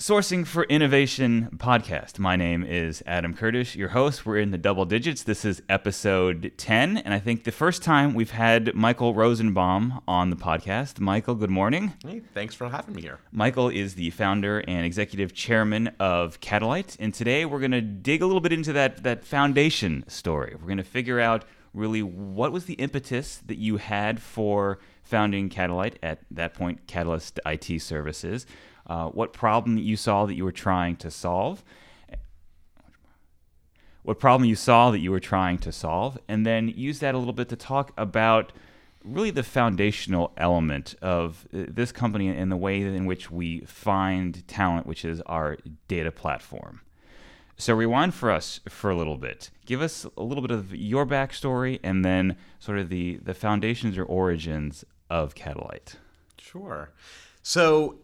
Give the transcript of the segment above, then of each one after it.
Sourcing for Innovation podcast. My name is Adam Curtis, your host. We're in the double digits. This is episode 10, and I think the first time we've had Michael Rosenbaum on the podcast. Michael, good morning. Hey, thanks for having me here. Michael is the founder and executive chairman of Catalyte, and today we're going to dig a little bit into that, that foundation story. We're going to figure out really what was the impetus that you had for founding Catalyte at that point, Catalyst IT Services uh, what problem you saw that you were trying to solve, what problem you saw that you were trying to solve, and then use that a little bit to talk about really the foundational element of uh, this company and the way in which we find talent, which is our data platform. So rewind for us for a little bit. Give us a little bit of your backstory and then sort of the, the foundations or origins of Catalyte. Sure. So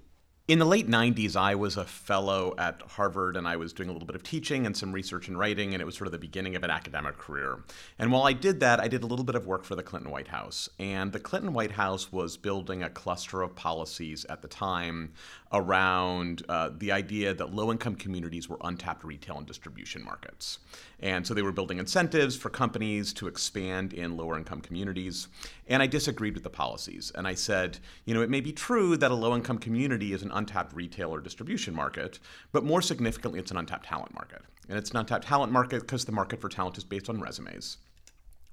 in the late 90s, I was a fellow at Harvard and I was doing a little bit of teaching and some research and writing, and it was sort of the beginning of an academic career. And while I did that, I did a little bit of work for the Clinton White House. And the Clinton White House was building a cluster of policies at the time around uh, the idea that low income communities were untapped retail and distribution markets. And so they were building incentives for companies to expand in lower income communities. And I disagreed with the policies. And I said, you know, it may be true that a low income community is an untapped retail or distribution market, but more significantly, it's an untapped talent market. And it's an untapped talent market because the market for talent is based on resumes.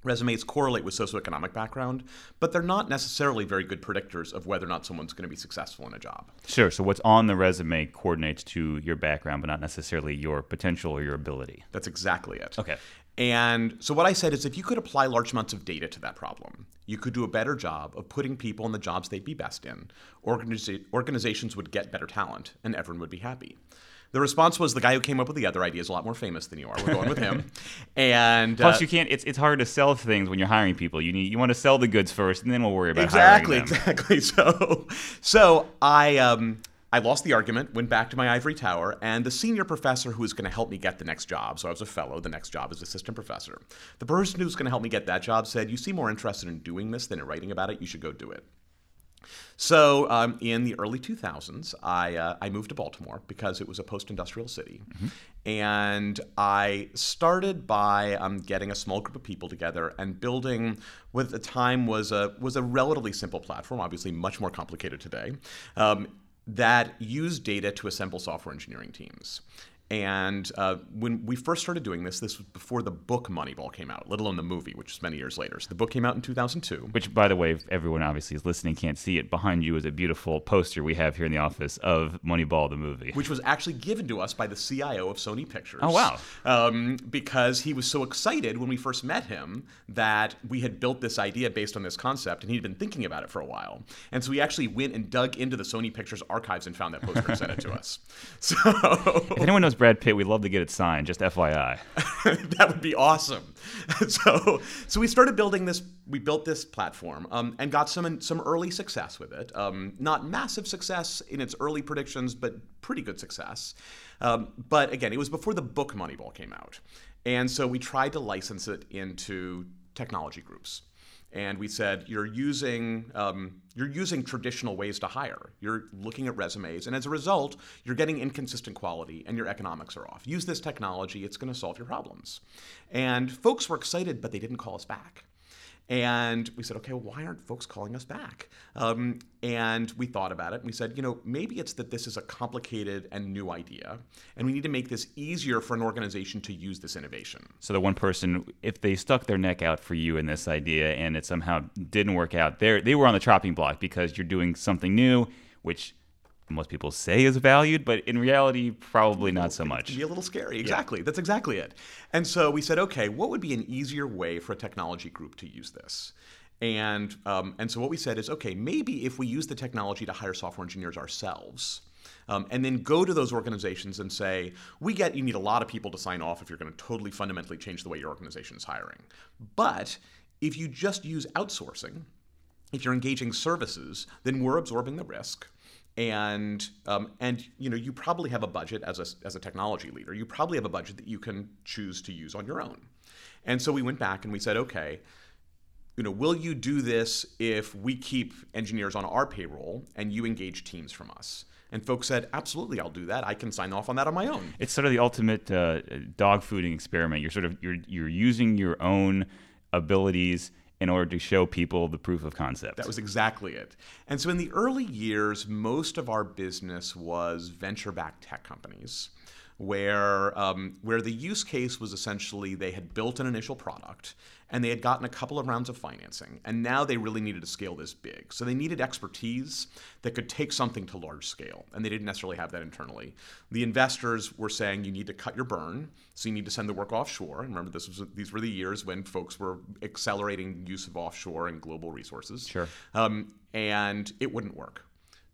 Resumes correlate with socioeconomic background, but they're not necessarily very good predictors of whether or not someone's going to be successful in a job. Sure. So what's on the resume coordinates to your background, but not necessarily your potential or your ability. That's exactly it. Okay. And so what I said is if you could apply large amounts of data to that problem, you could do a better job of putting people in the jobs they'd be best in. Organiza- organizations would get better talent and everyone would be happy. The response was the guy who came up with the other idea is a lot more famous than you are. We're going with him. And plus, uh, you can't. It's, it's hard to sell things when you're hiring people. You need you want to sell the goods first, and then we'll worry about exactly, hiring them. Exactly. So, so I um, I lost the argument, went back to my ivory tower, and the senior professor who was going to help me get the next job, so I was a fellow, the next job is assistant professor. The person who was going to help me get that job said, You seem more interested in doing this than in writing about it. You should go do it. So um, in the early 2000s, I, uh, I moved to Baltimore because it was a post-industrial city, mm-hmm. and I started by um, getting a small group of people together and building what at the time was a was a relatively simple platform, obviously much more complicated today. Um, that use data to assemble software engineering teams. And uh, when we first started doing this, this was before the book Moneyball came out, let alone the movie, which was many years later. So the book came out in 2002. Which, by the way, if everyone obviously is listening can't see it, behind you is a beautiful poster we have here in the office of Moneyball, the movie. Which was actually given to us by the CIO of Sony Pictures. Oh, wow. Um, because he was so excited when we first met him that we had built this idea based on this concept, and he'd been thinking about it for a while. And so he actually went and dug into the Sony Pictures archives and found that poster and sent it to us. So. If anyone knows Brad Pitt, we'd love to get it signed. Just FYI. that would be awesome. so, so we started building this. We built this platform um, and got some some early success with it. Um, not massive success in its early predictions, but pretty good success. Um, but again, it was before the book Moneyball came out, and so we tried to license it into technology groups and we said you're using um, you're using traditional ways to hire. You're looking at resumes, and as a result, you're getting inconsistent quality, and your economics are off. Use this technology; it's going to solve your problems. And folks were excited, but they didn't call us back. And we said, okay, why aren't folks calling us back? Um, and we thought about it and we said, you know, maybe it's that this is a complicated and new idea, and we need to make this easier for an organization to use this innovation. So the one person, if they stuck their neck out for you in this idea and it somehow didn't work out, they they were on the chopping block because you're doing something new, which most people say is valued, but in reality, probably not so much. Be a little scary. Exactly. Yeah. That's exactly it. And so we said, okay, what would be an easier way for a technology group to use this? And um, and so what we said is, okay, maybe if we use the technology to hire software engineers ourselves. Um, and then go to those organizations and say, we get you need a lot of people to sign off if you're going to totally fundamentally change the way your organization is hiring. But if you just use outsourcing, if you're engaging services, then we're absorbing the risk and um, and you know you probably have a budget as a as a technology leader. You probably have a budget that you can choose to use on your own. And so we went back and we said, okay, you know, will you do this if we keep engineers on our payroll and you engage teams from us? And folks said, absolutely, I'll do that. I can sign off on that on my own. It's sort of the ultimate uh, dog fooding experiment. You're sort of you're you're using your own abilities in order to show people the proof of concept. That was exactly it. And so in the early years, most of our business was venture-backed tech companies where um, where the use case was essentially they had built an initial product and they had gotten a couple of rounds of financing and now they really needed to scale this big. So they needed expertise that could take something to large scale and they didn't necessarily have that internally. The investors were saying you need to cut your burn so you need to send the work offshore. And remember this was these were the years when folks were accelerating use of offshore and global resources. Sure. Um, and it wouldn't work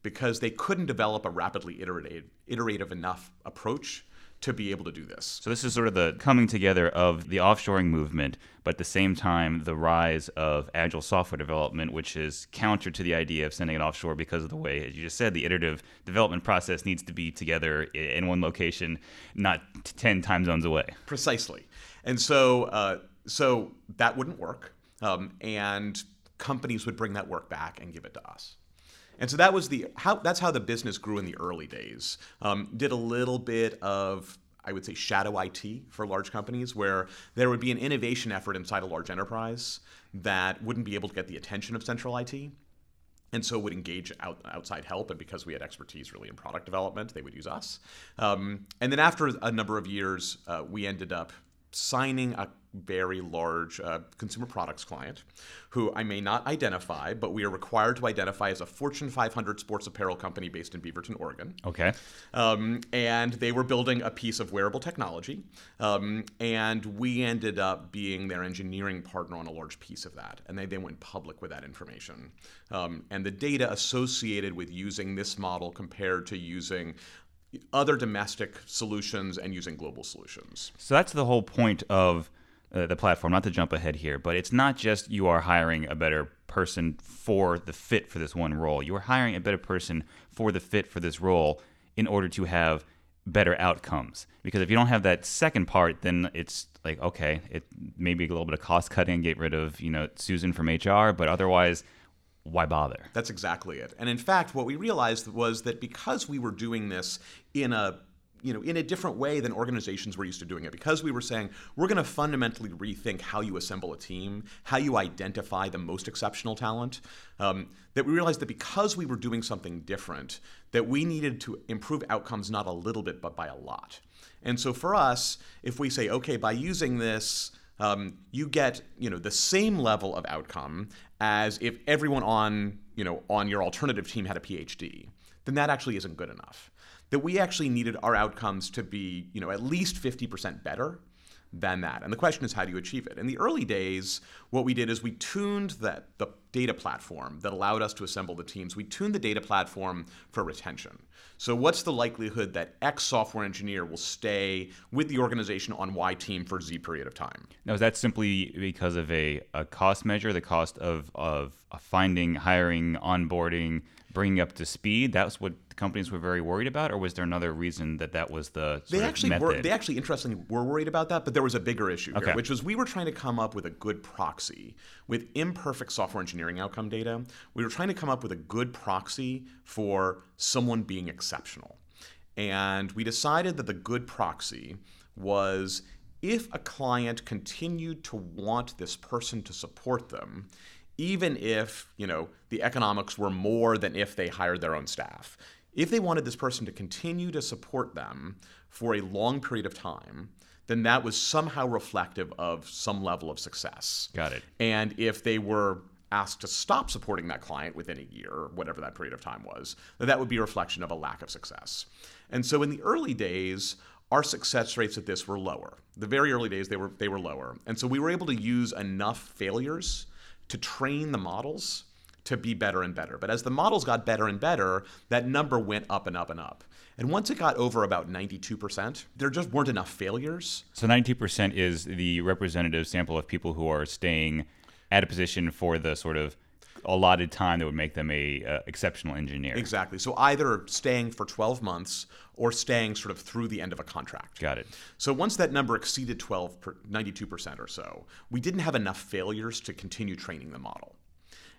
because they couldn't develop a rapidly iterative, iterative enough approach to be able to do this. So this is sort of the coming together of the offshoring movement, but at the same time the rise of agile software development, which is counter to the idea of sending it offshore because of the way, as you just said, the iterative development process needs to be together in one location, not ten time zones away. Precisely, and so uh, so that wouldn't work, um, and companies would bring that work back and give it to us. And so that was the how that's how the business grew in the early days. Um, did a little bit of I would say shadow IT for large companies, where there would be an innovation effort inside a large enterprise that wouldn't be able to get the attention of central IT. And so would engage out, outside help, and because we had expertise really in product development, they would use us. Um, and then after a number of years, uh, we ended up signing a very large uh, consumer products client who I may not identify, but we are required to identify as a Fortune 500 sports apparel company based in Beaverton, Oregon. Okay. Um, and they were building a piece of wearable technology. Um, and we ended up being their engineering partner on a large piece of that. And they then went public with that information. Um, and the data associated with using this model compared to using other domestic solutions and using global solutions. So that's the whole point of uh, the platform. Not to jump ahead here, but it's not just you are hiring a better person for the fit for this one role. You are hiring a better person for the fit for this role in order to have better outcomes. Because if you don't have that second part, then it's like okay, it maybe a little bit of cost cutting, get rid of you know Susan from HR, but otherwise why bother? That's exactly it. And in fact, what we realized was that because we were doing this in a you know, in a different way than organizations were used to doing it. Because we were saying we're going to fundamentally rethink how you assemble a team, how you identify the most exceptional talent. Um, that we realized that because we were doing something different, that we needed to improve outcomes not a little bit, but by a lot. And so for us, if we say, okay, by using this, um, you get you know the same level of outcome as if everyone on you know on your alternative team had a PhD, then that actually isn't good enough. That we actually needed our outcomes to be you know at least 50% better than that. And the question is, how do you achieve it? In the early days, what we did is we tuned that the data platform that allowed us to assemble the teams. We tuned the data platform for retention. So, what's the likelihood that X software engineer will stay with the organization on Y team for Z period of time? Now, is that simply because of a, a cost measure, the cost of, of finding, hiring, onboarding, bringing up to speed? That's what companies were very worried about, or was there another reason that that was the they actually were they actually interestingly were worried about that, but there was a bigger issue okay. here, which was we were trying to come up with a good proxy with imperfect software engineering outcome data. We were trying to come up with a good proxy for someone being exceptional, and we decided that the good proxy was if a client continued to want this person to support them even if you know the economics were more than if they hired their own staff if they wanted this person to continue to support them for a long period of time then that was somehow reflective of some level of success. Got it. And if they were asked to stop supporting that client within a year or whatever that period of time was that would be a reflection of a lack of success. And so in the early days our success rates at this were lower. The very early days they were they were lower. And so we were able to use enough failures to train the models to be better and better. But as the models got better and better, that number went up and up and up. And once it got over about 92%, there just weren't enough failures. So 92% is the representative sample of people who are staying at a position for the sort of allotted time that would make them a uh, exceptional engineer. Exactly. So either staying for 12 months or staying sort of through the end of a contract. Got it. So once that number exceeded 12 per, 92% or so, we didn't have enough failures to continue training the model.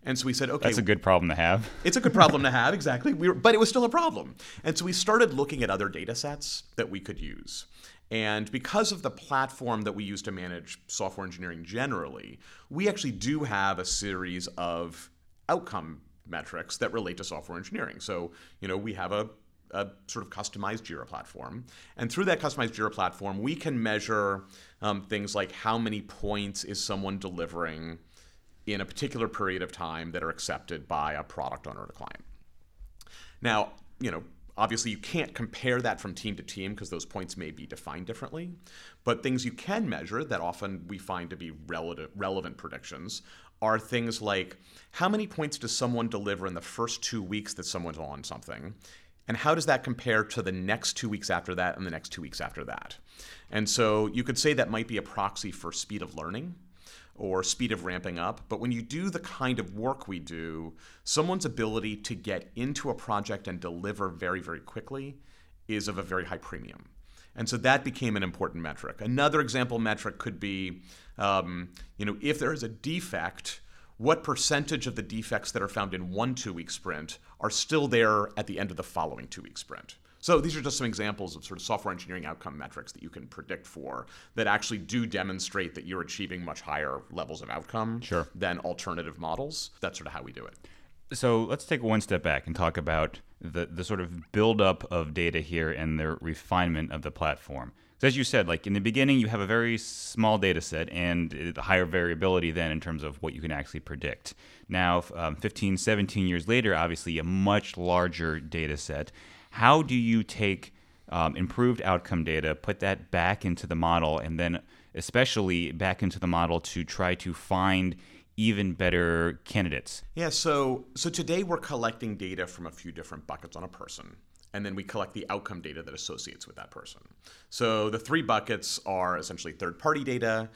And so we said, okay, That's a good problem to have. it's a good problem to have, exactly. We were, but it was still a problem. And so we started looking at other data sets that we could use. And because of the platform that we use to manage software engineering generally, we actually do have a series of outcome metrics that relate to software engineering. So, you know, we have a, a sort of customized Jira platform. And through that customized Jira platform, we can measure um, things like how many points is someone delivering in a particular period of time that are accepted by a product owner or a client. Now, you know, obviously you can't compare that from team to team because those points may be defined differently. But things you can measure that often we find to be relative, relevant predictions are things like how many points does someone deliver in the first two weeks that someone's on something? And how does that compare to the next two weeks after that and the next two weeks after that? And so you could say that might be a proxy for speed of learning or speed of ramping up. But when you do the kind of work we do, someone's ability to get into a project and deliver very, very quickly is of a very high premium. And so that became an important metric. Another example metric could be, um, you know, if there is a defect, what percentage of the defects that are found in one two-week sprint are still there at the end of the following two-week sprint? So these are just some examples of sort of software engineering outcome metrics that you can predict for that actually do demonstrate that you're achieving much higher levels of outcome Sure. than alternative models. That's sort of how we do it. So let's take one step back and talk about the, the sort of buildup of data here and the refinement of the platform. So as you said, like in the beginning, you have a very small data set and uh, higher variability then in terms of what you can actually predict. Now, um, 15, 17 years later, obviously a much larger data set. How do you take um, improved outcome data, put that back into the model, and then especially back into the model to try to find even better candidates? Yeah, so so today we're collecting data from a few different buckets on a person. And then we collect the outcome data that associates with that person. So the three buckets are essentially third party data,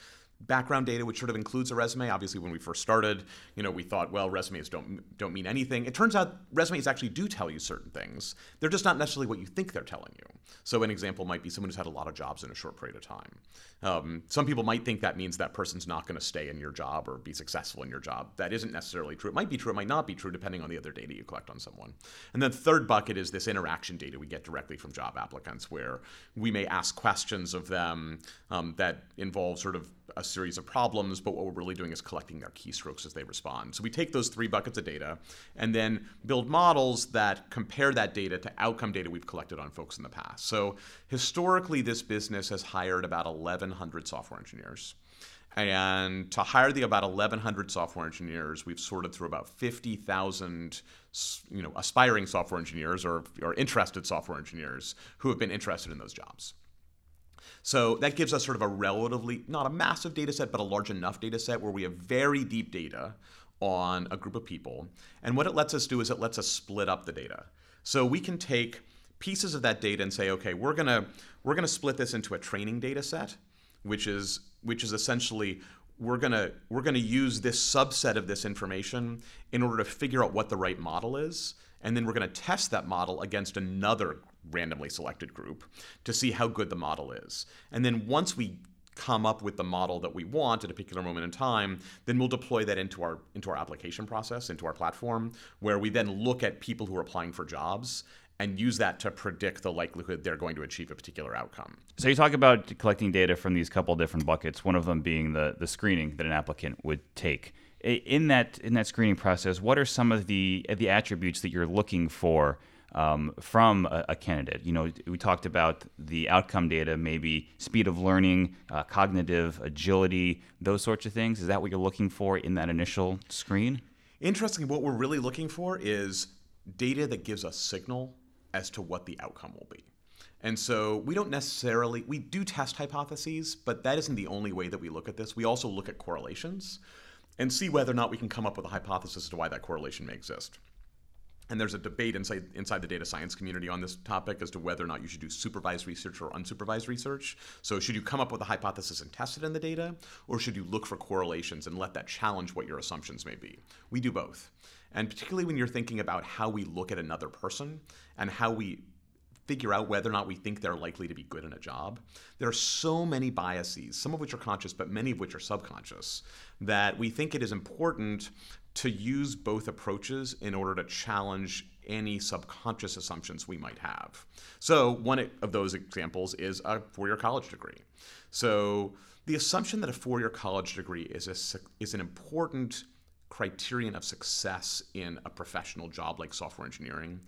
background data, which sort of includes a resume. Obviously, when we first started, you know, we thought, well, resumes don't don't mean anything. It turns out resumes actually do tell you certain things. They're just not necessarily what you think they're telling you. So an example might be someone who's had a lot of jobs in a short period of time. Um, some people might think that means that person's not going to stay in your job or be successful in your job. That isn't necessarily true. It might be true. It might not be true, depending on the other data you collect on someone. And then the third bucket is this interaction data we get directly from job applicants, where we may ask questions of them um, that involve sort of a series of problems, but what we're really doing is collecting their keystrokes as they respond. So we take those three buckets of data and then build models that compare that data to outcome data we've collected on folks in the past. So historically, this business has hired about 1,100 software engineers. And to hire the about 1,100 software engineers, we've sorted through about 50,000 you know, aspiring software engineers or, or interested software engineers who have been interested in those jobs. So that gives us sort of a relatively, not a massive data set, but a large enough data set where we have very deep data on a group of people. And what it lets us do is it lets us split up the data. So we can take pieces of that data and say, okay, we're gonna we're gonna split this into a training data set, which is which is essentially we're gonna we're gonna use this subset of this information in order to figure out what the right model is, and then we're gonna test that model against another randomly selected group to see how good the model is. And then once we come up with the model that we want at a particular moment in time, then we'll deploy that into our into our application process, into our platform, where we then look at people who are applying for jobs and use that to predict the likelihood they're going to achieve a particular outcome. So you talk about collecting data from these couple different buckets, one of them being the the screening that an applicant would take. In that in that screening process, what are some of the the attributes that you're looking for um, from a, a, candidate. You know, we talked about the outcome data, maybe speed of learning, uh, cognitive agility, those sorts of things. Is that what you're looking for in that initial screen? Interestingly, what we're really looking for is data that gives us signal as to what the outcome will be. And so we don't necessarily, we do test hypotheses, but that isn't the only way that we look at this. We also look at correlations and see whether or not we can come up with a hypothesis as to why that correlation may exist. And there's a debate inside inside the data science community on this topic as to whether or not you should do supervised research or unsupervised research. So should you come up with a hypothesis and test it in the data, or should you look for correlations and let that challenge what your assumptions may be? We do both. And particularly when you're thinking about how we look at another person and how we figure out whether or not we think they're likely to be good in a job. There are so many biases, some of which are conscious, but many of which are subconscious, that we think it is important to use both approaches in order to challenge any subconscious assumptions we might have. So, one of those examples is a four year college degree. So, the assumption that a four year college degree is, a, is an important criterion of success in a professional job like software engineering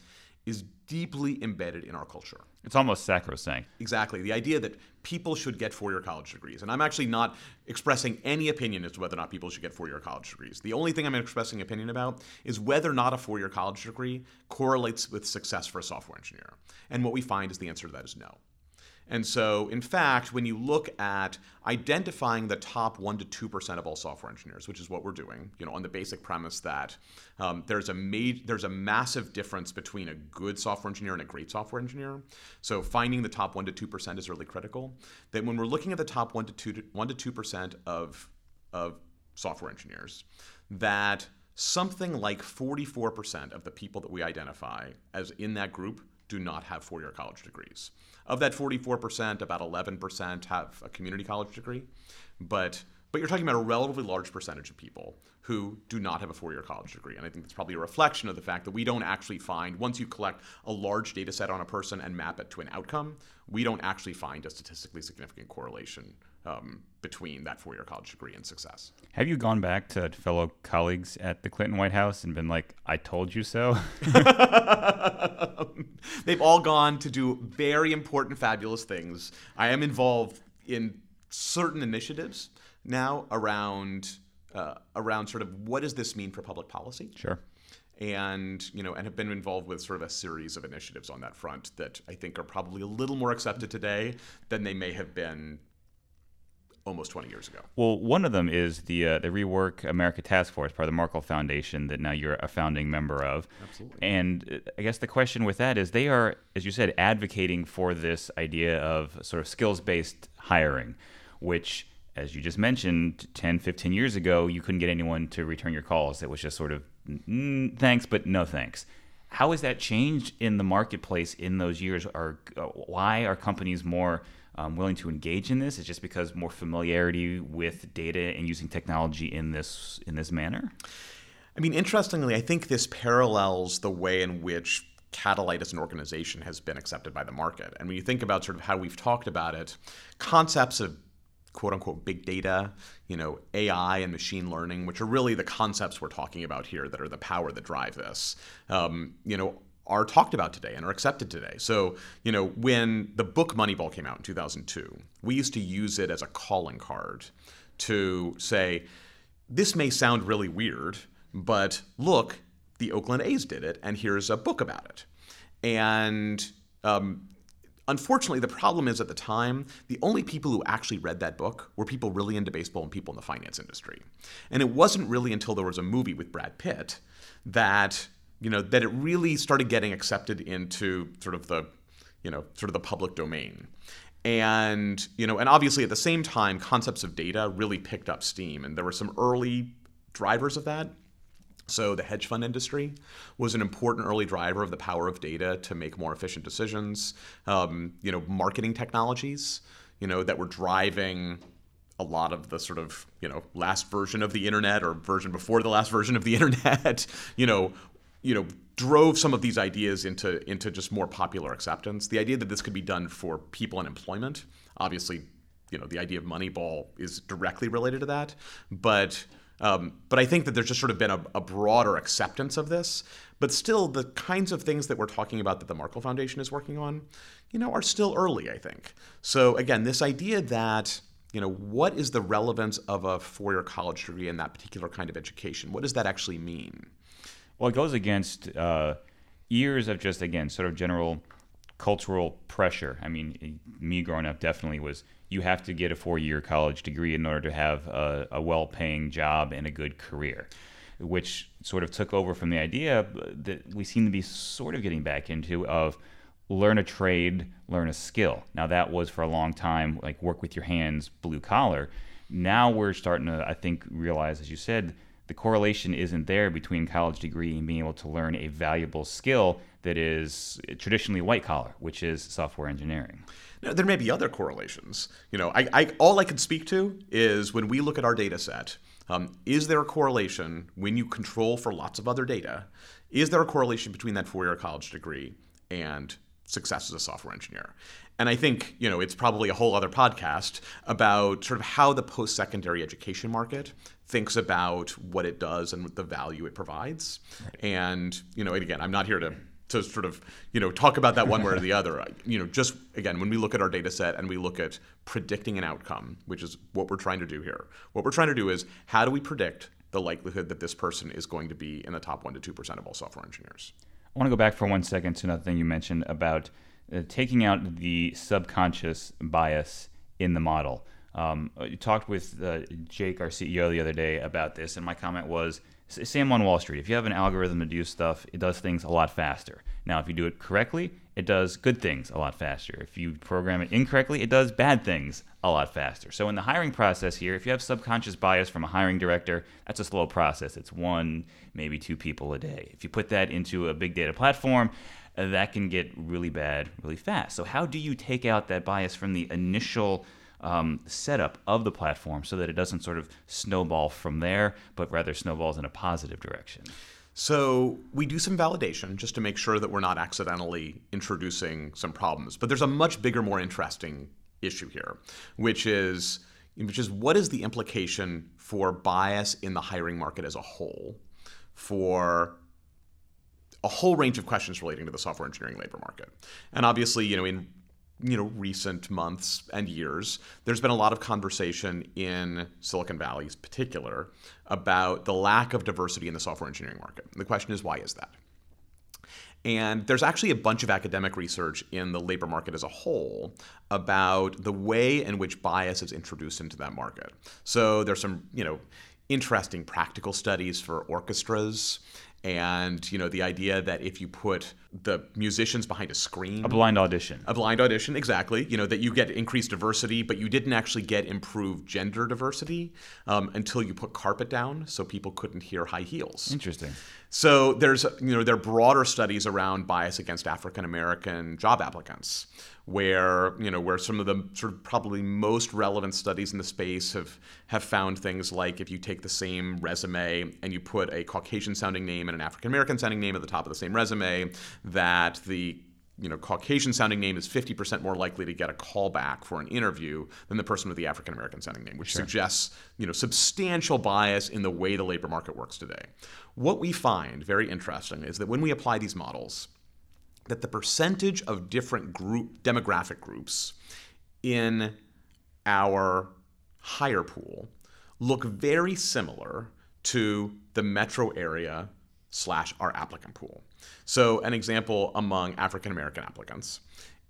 is deeply embedded in our culture. It's almost sacrosanct. Exactly. The idea that people should get four year college degrees. And I'm actually not expressing any opinion as to whether or not people should get four year college degrees. The only thing I'm expressing opinion about is whether or not a four year college degree correlates with success for a software engineer. And what we find is the answer to that is no. And so, in fact, when you look at identifying the top one to two percent of all software engineers, which is what we're doing, you know, on the basic premise that um, there's a ma- there's a massive difference between a good software engineer and a great software engineer. So finding the top one to two percent is really critical. That when we're looking at the top one to two one to two percent of of software engineers, that something like 44% of the people that we identify as in that group do not have four year college degrees. Of that 44%, about 11% have a community college degree. But, but you're talking about a relatively large percentage of people who do not have a four year college degree. And I think that's probably a reflection of the fact that we don't actually find, once you collect a large data set on a person and map it to an outcome, we don't actually find a statistically significant correlation um, between that four year college degree and success. Have you gone back to fellow colleagues at the Clinton White House and been like, I told you so? They've all gone to do very important, fabulous things. I am involved in certain initiatives now around. Uh, around sort of what does this mean for public policy? Sure and you know and have been involved with sort of a series of initiatives on that front that I think are probably a little more accepted today than they may have been almost 20 years ago. Well, one of them is the uh, the Rework America Task Force, part of the Markle Foundation, that now you're a founding member of. Absolutely. And uh, I guess the question with that is they are, as you said, advocating for this idea of sort of skills based hiring, which, as you just mentioned, 10, 15 years ago, you couldn't get anyone to return your calls. It was just sort of mm, thanks, but no thanks. How has that changed in the marketplace in those years? Are uh, why are companies more um, willing to engage in this? Is just because more familiarity with data and using technology in this in this manner? I mean, interestingly, I think this parallels the way in which Catalyte as an organization has been accepted by the market. And when you think about sort of how we've talked about it, concepts of quote unquote big data, you know, AI and machine learning, which are really the concepts we're talking about here that are the power that drive this, um, you know, are talked about today and are accepted today. So, you know, when the book Moneyball came out in 2002, we used to use it as a calling card to say, this may sound really weird, but look, the Oakland A's did it, and here's a book about it. And um, unfortunately, the problem is at the time, the only people who actually read that book were people really into baseball and people in the finance industry. And it wasn't really until there was a movie with Brad Pitt that you know, that it really started getting accepted into sort of the, you know, sort of the public domain. And, you know, and obviously at the same time, concepts of data really picked up steam. And there were some early drivers of that. So the hedge fund industry was an important early driver of the power of data to make more efficient decisions. Um, you know, marketing technologies, you know, that were driving a lot of the sort of you know last version of the internet or version before the last version of the internet you know you know, drove some of these ideas into into just more popular acceptance. The idea that this could be done for people in employment, obviously, you know, the idea of Moneyball is directly related to that, but. Um, but I think that there's just sort of been a, a, broader acceptance of this. But still, the kinds of things that we're talking about that the Markle Foundation is working on, you know, are still early. I think. So again, this idea that you know, what is the relevance of a four-year college degree in that particular kind of education? What does that actually mean? Well, it goes against uh, years of just again sort of general cultural pressure. I mean, me growing up definitely was you have to get a four-year college degree in order to have a, a well-paying job and a good career, which sort of took over from the idea that we seem to be sort of getting back into of learn a trade, learn a skill. Now that was for a long time like work with your hands, blue collar. Now we're starting to, I think, realize, as you said, the correlation isn't there between college degree and being able to learn a valuable skill that is traditionally white collar, which is software engineering. Now, there may be other correlations. You know, I, I, all I can speak to is when we look at our data set Um, is there a correlation when you control for lots of other data? Is there a correlation between that four year college degree and success as a software engineer? And I think, you know, it's probably a whole other podcast about sort of how the post secondary education market thinks about what it does and the value it provides. Right. And, you know, and again, I'm not here to to sort of you know talk about that one way or the other you know just again when we look at our data set and we look at predicting an outcome which is what we're trying to do here what we're trying to do is how do we predict the likelihood that this person is going to be in the top 1 to 2% of all software engineers i want to go back for one second to another thing you mentioned about uh, taking out the subconscious bias in the model um, you talked with uh, jake our ceo the other day about this and my comment was same on Wall Street. If you have an algorithm to do stuff, it does things a lot faster. Now, if you do it correctly, it does good things a lot faster. If you program it incorrectly, it does bad things a lot faster. So, in the hiring process here, if you have subconscious bias from a hiring director, that's a slow process. It's one, maybe two people a day. If you put that into a big data platform, that can get really bad really fast. So, how do you take out that bias from the initial um, setup of the platform so that it doesn't sort of snowball from there, but rather snowballs in a positive direction. So we do some validation just to make sure that we're not accidentally introducing some problems. But there's a much bigger, more interesting issue here, which is which is what is the implication for bias in the hiring market as a whole for a whole range of questions relating to the software engineering labor market. And obviously, you know, in you know recent months and years there's been a lot of conversation in silicon valley in particular about the lack of diversity in the software engineering market. The question is why is that? And there's actually a bunch of academic research in the labor market as a whole about the way in which bias is introduced into that market. So there's some you know interesting practical studies for orchestras and you know the idea that if you put the musicians behind a screen a blind audition. A blind audition exactly. You know that you get increased diversity but you didn't actually get improved gender diversity um, until you put carpet down so people couldn't hear high heels. Interesting. So there's you know there are broader studies around bias against african american job applicants where you know where some of the sort of probably most relevant studies in the space have have found things like if you take the same resume and you put a Caucasian sounding name and an African American sounding name at the top of the same resume, that the you know, Caucasian sounding name is 50% more likely to get a call back for an interview than the person with the African American sounding name, which sure. suggests, you know, substantial bias in the way the labor market works today. What we find very interesting is that when we apply these models, that the percentage of different group demographic groups in our hire pool look very similar to the metro area slash our applicant pool. So an example among African American applicants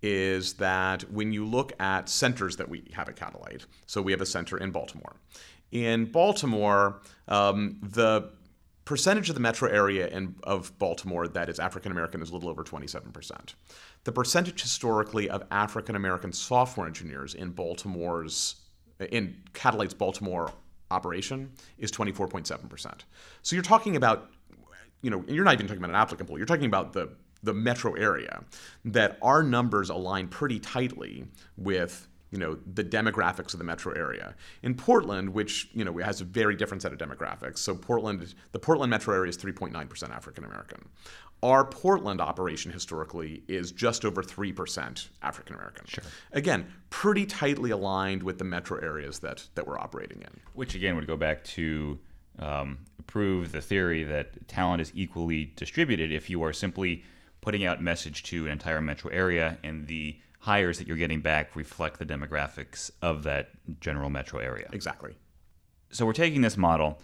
is that when you look at centers that we have at Catalyte, so we have a center in Baltimore. In Baltimore, um, the percentage of the metro area in, of Baltimore that is African American is a little over 27%. The percentage historically of African American software engineers in Baltimore's in Catalyte's Baltimore operation is 24.7%. So you're talking about you know, you're not even talking about an applicant pool. You're talking about the the metro area that our numbers align pretty tightly with you know the demographics of the metro area. In Portland, which you know has a very different set of demographics, so Portland, the Portland metro area is 3.9% African American. Our Portland operation historically is just over 3% African American. Sure. Again, pretty tightly aligned with the metro areas that that we're operating in. Which again would go back to um, prove the theory that talent is equally distributed if you are simply putting out message to an entire metro area and the hires that you're getting back reflect the demographics of that general metro area. Exactly. So we're taking this model,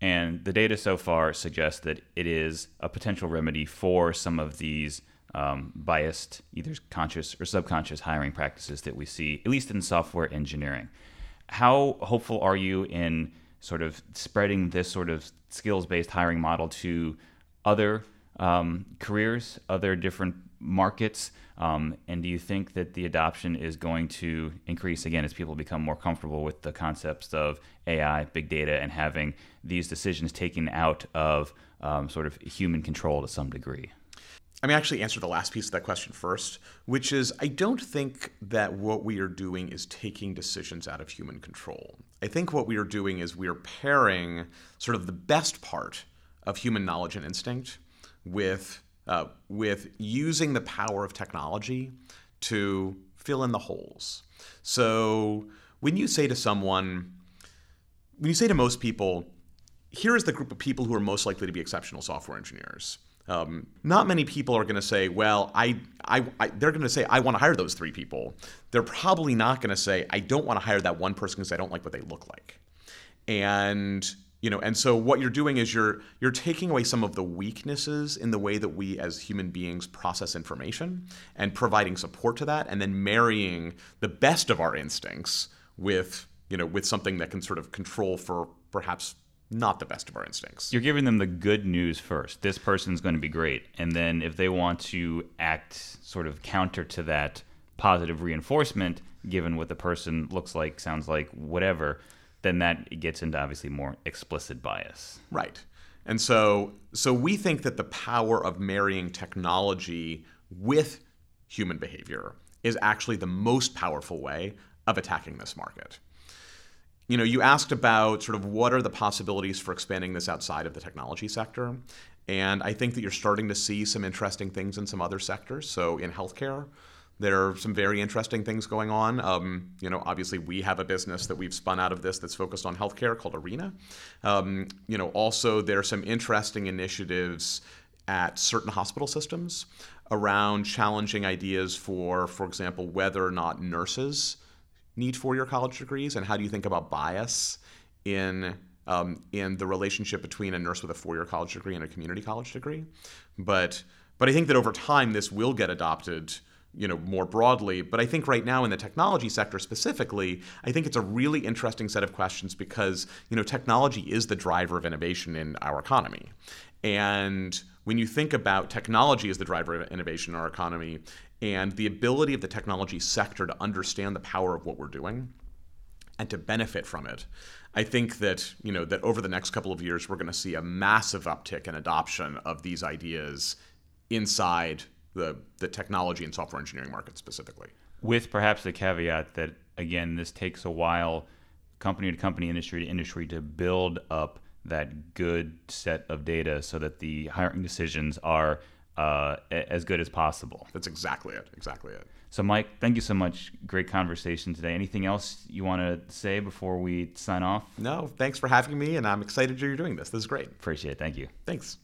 and the data so far suggests that it is a potential remedy for some of these um, biased, either conscious or subconscious hiring practices that we see, at least in software engineering. How hopeful are you in sort of spreading this sort of skills based hiring model to other um, careers, other different markets? Um, and do you think that the adoption is going to increase again as people become more comfortable with the concepts of AI, big data, and having these decisions taken out of um, sort of human control to some degree? I mean, actually answer the last piece of that question first, which is I don't think that what we are doing is taking decisions out of human control. I think what we are doing is we are pairing sort of the best part of human knowledge and instinct with uh, with using the power of technology to fill in the holes. So when you say to someone, when you say to most people, here is the group of people who are most likely to be exceptional software engineers. Um, not many people are going to say, well, I, I, I they're going to say, I want to hire those three people. They're probably not going to say, I don't want to hire that one person because I don't like what they look like. And you know and so what you're doing is you're you're taking away some of the weaknesses in the way that we as human beings process information and providing support to that and then marrying the best of our instincts with you know with something that can sort of control for perhaps not the best of our instincts. You're giving them the good news first. This person's going to be great. And then if they want to act sort of counter to that positive reinforcement, given what the person looks like, sounds like, whatever, then that gets into obviously more explicit bias. Right. And so so we think that the power of marrying technology with human behavior is actually the most powerful way of attacking this market you know, you asked about sort of what are the possibilities for expanding this outside of the technology sector. And I think that you're starting to see some interesting things in some other sectors. So in healthcare, there are some very interesting things going on. Um, you know, obviously we have a business that we've spun out of this that's focused on healthcare called Arena. Um, you know, also there are some interesting initiatives at certain hospital systems around challenging ideas for, for example, whether or not nurses need four-year college degrees, and how do you think about bias in um, in the relationship between a nurse with a four-year college degree and a community college degree? But but I think that over time this will get adopted you know more broadly but i think right now in the technology sector specifically i think it's a really interesting set of questions because you know technology is the driver of innovation in our economy. And when you think about technology as the driver of innovation in our economy and the ability of the technology sector to understand the power of what we're doing and to benefit from it, I think that you know that over the next couple of years we're going to see a massive uptick in adoption of these ideas inside the the technology and software engineering market specifically. With perhaps the caveat that again this takes a while, company to company, industry to industry, to build up that good set of data so that the hiring decisions are uh, as good as possible. That's exactly it. Exactly it. So, Mike, thank you so much. Great conversation today. Anything else you want to say before we sign off? No, thanks for having me, and I'm excited you're doing this. This is great. Appreciate it. Thank you. Thanks.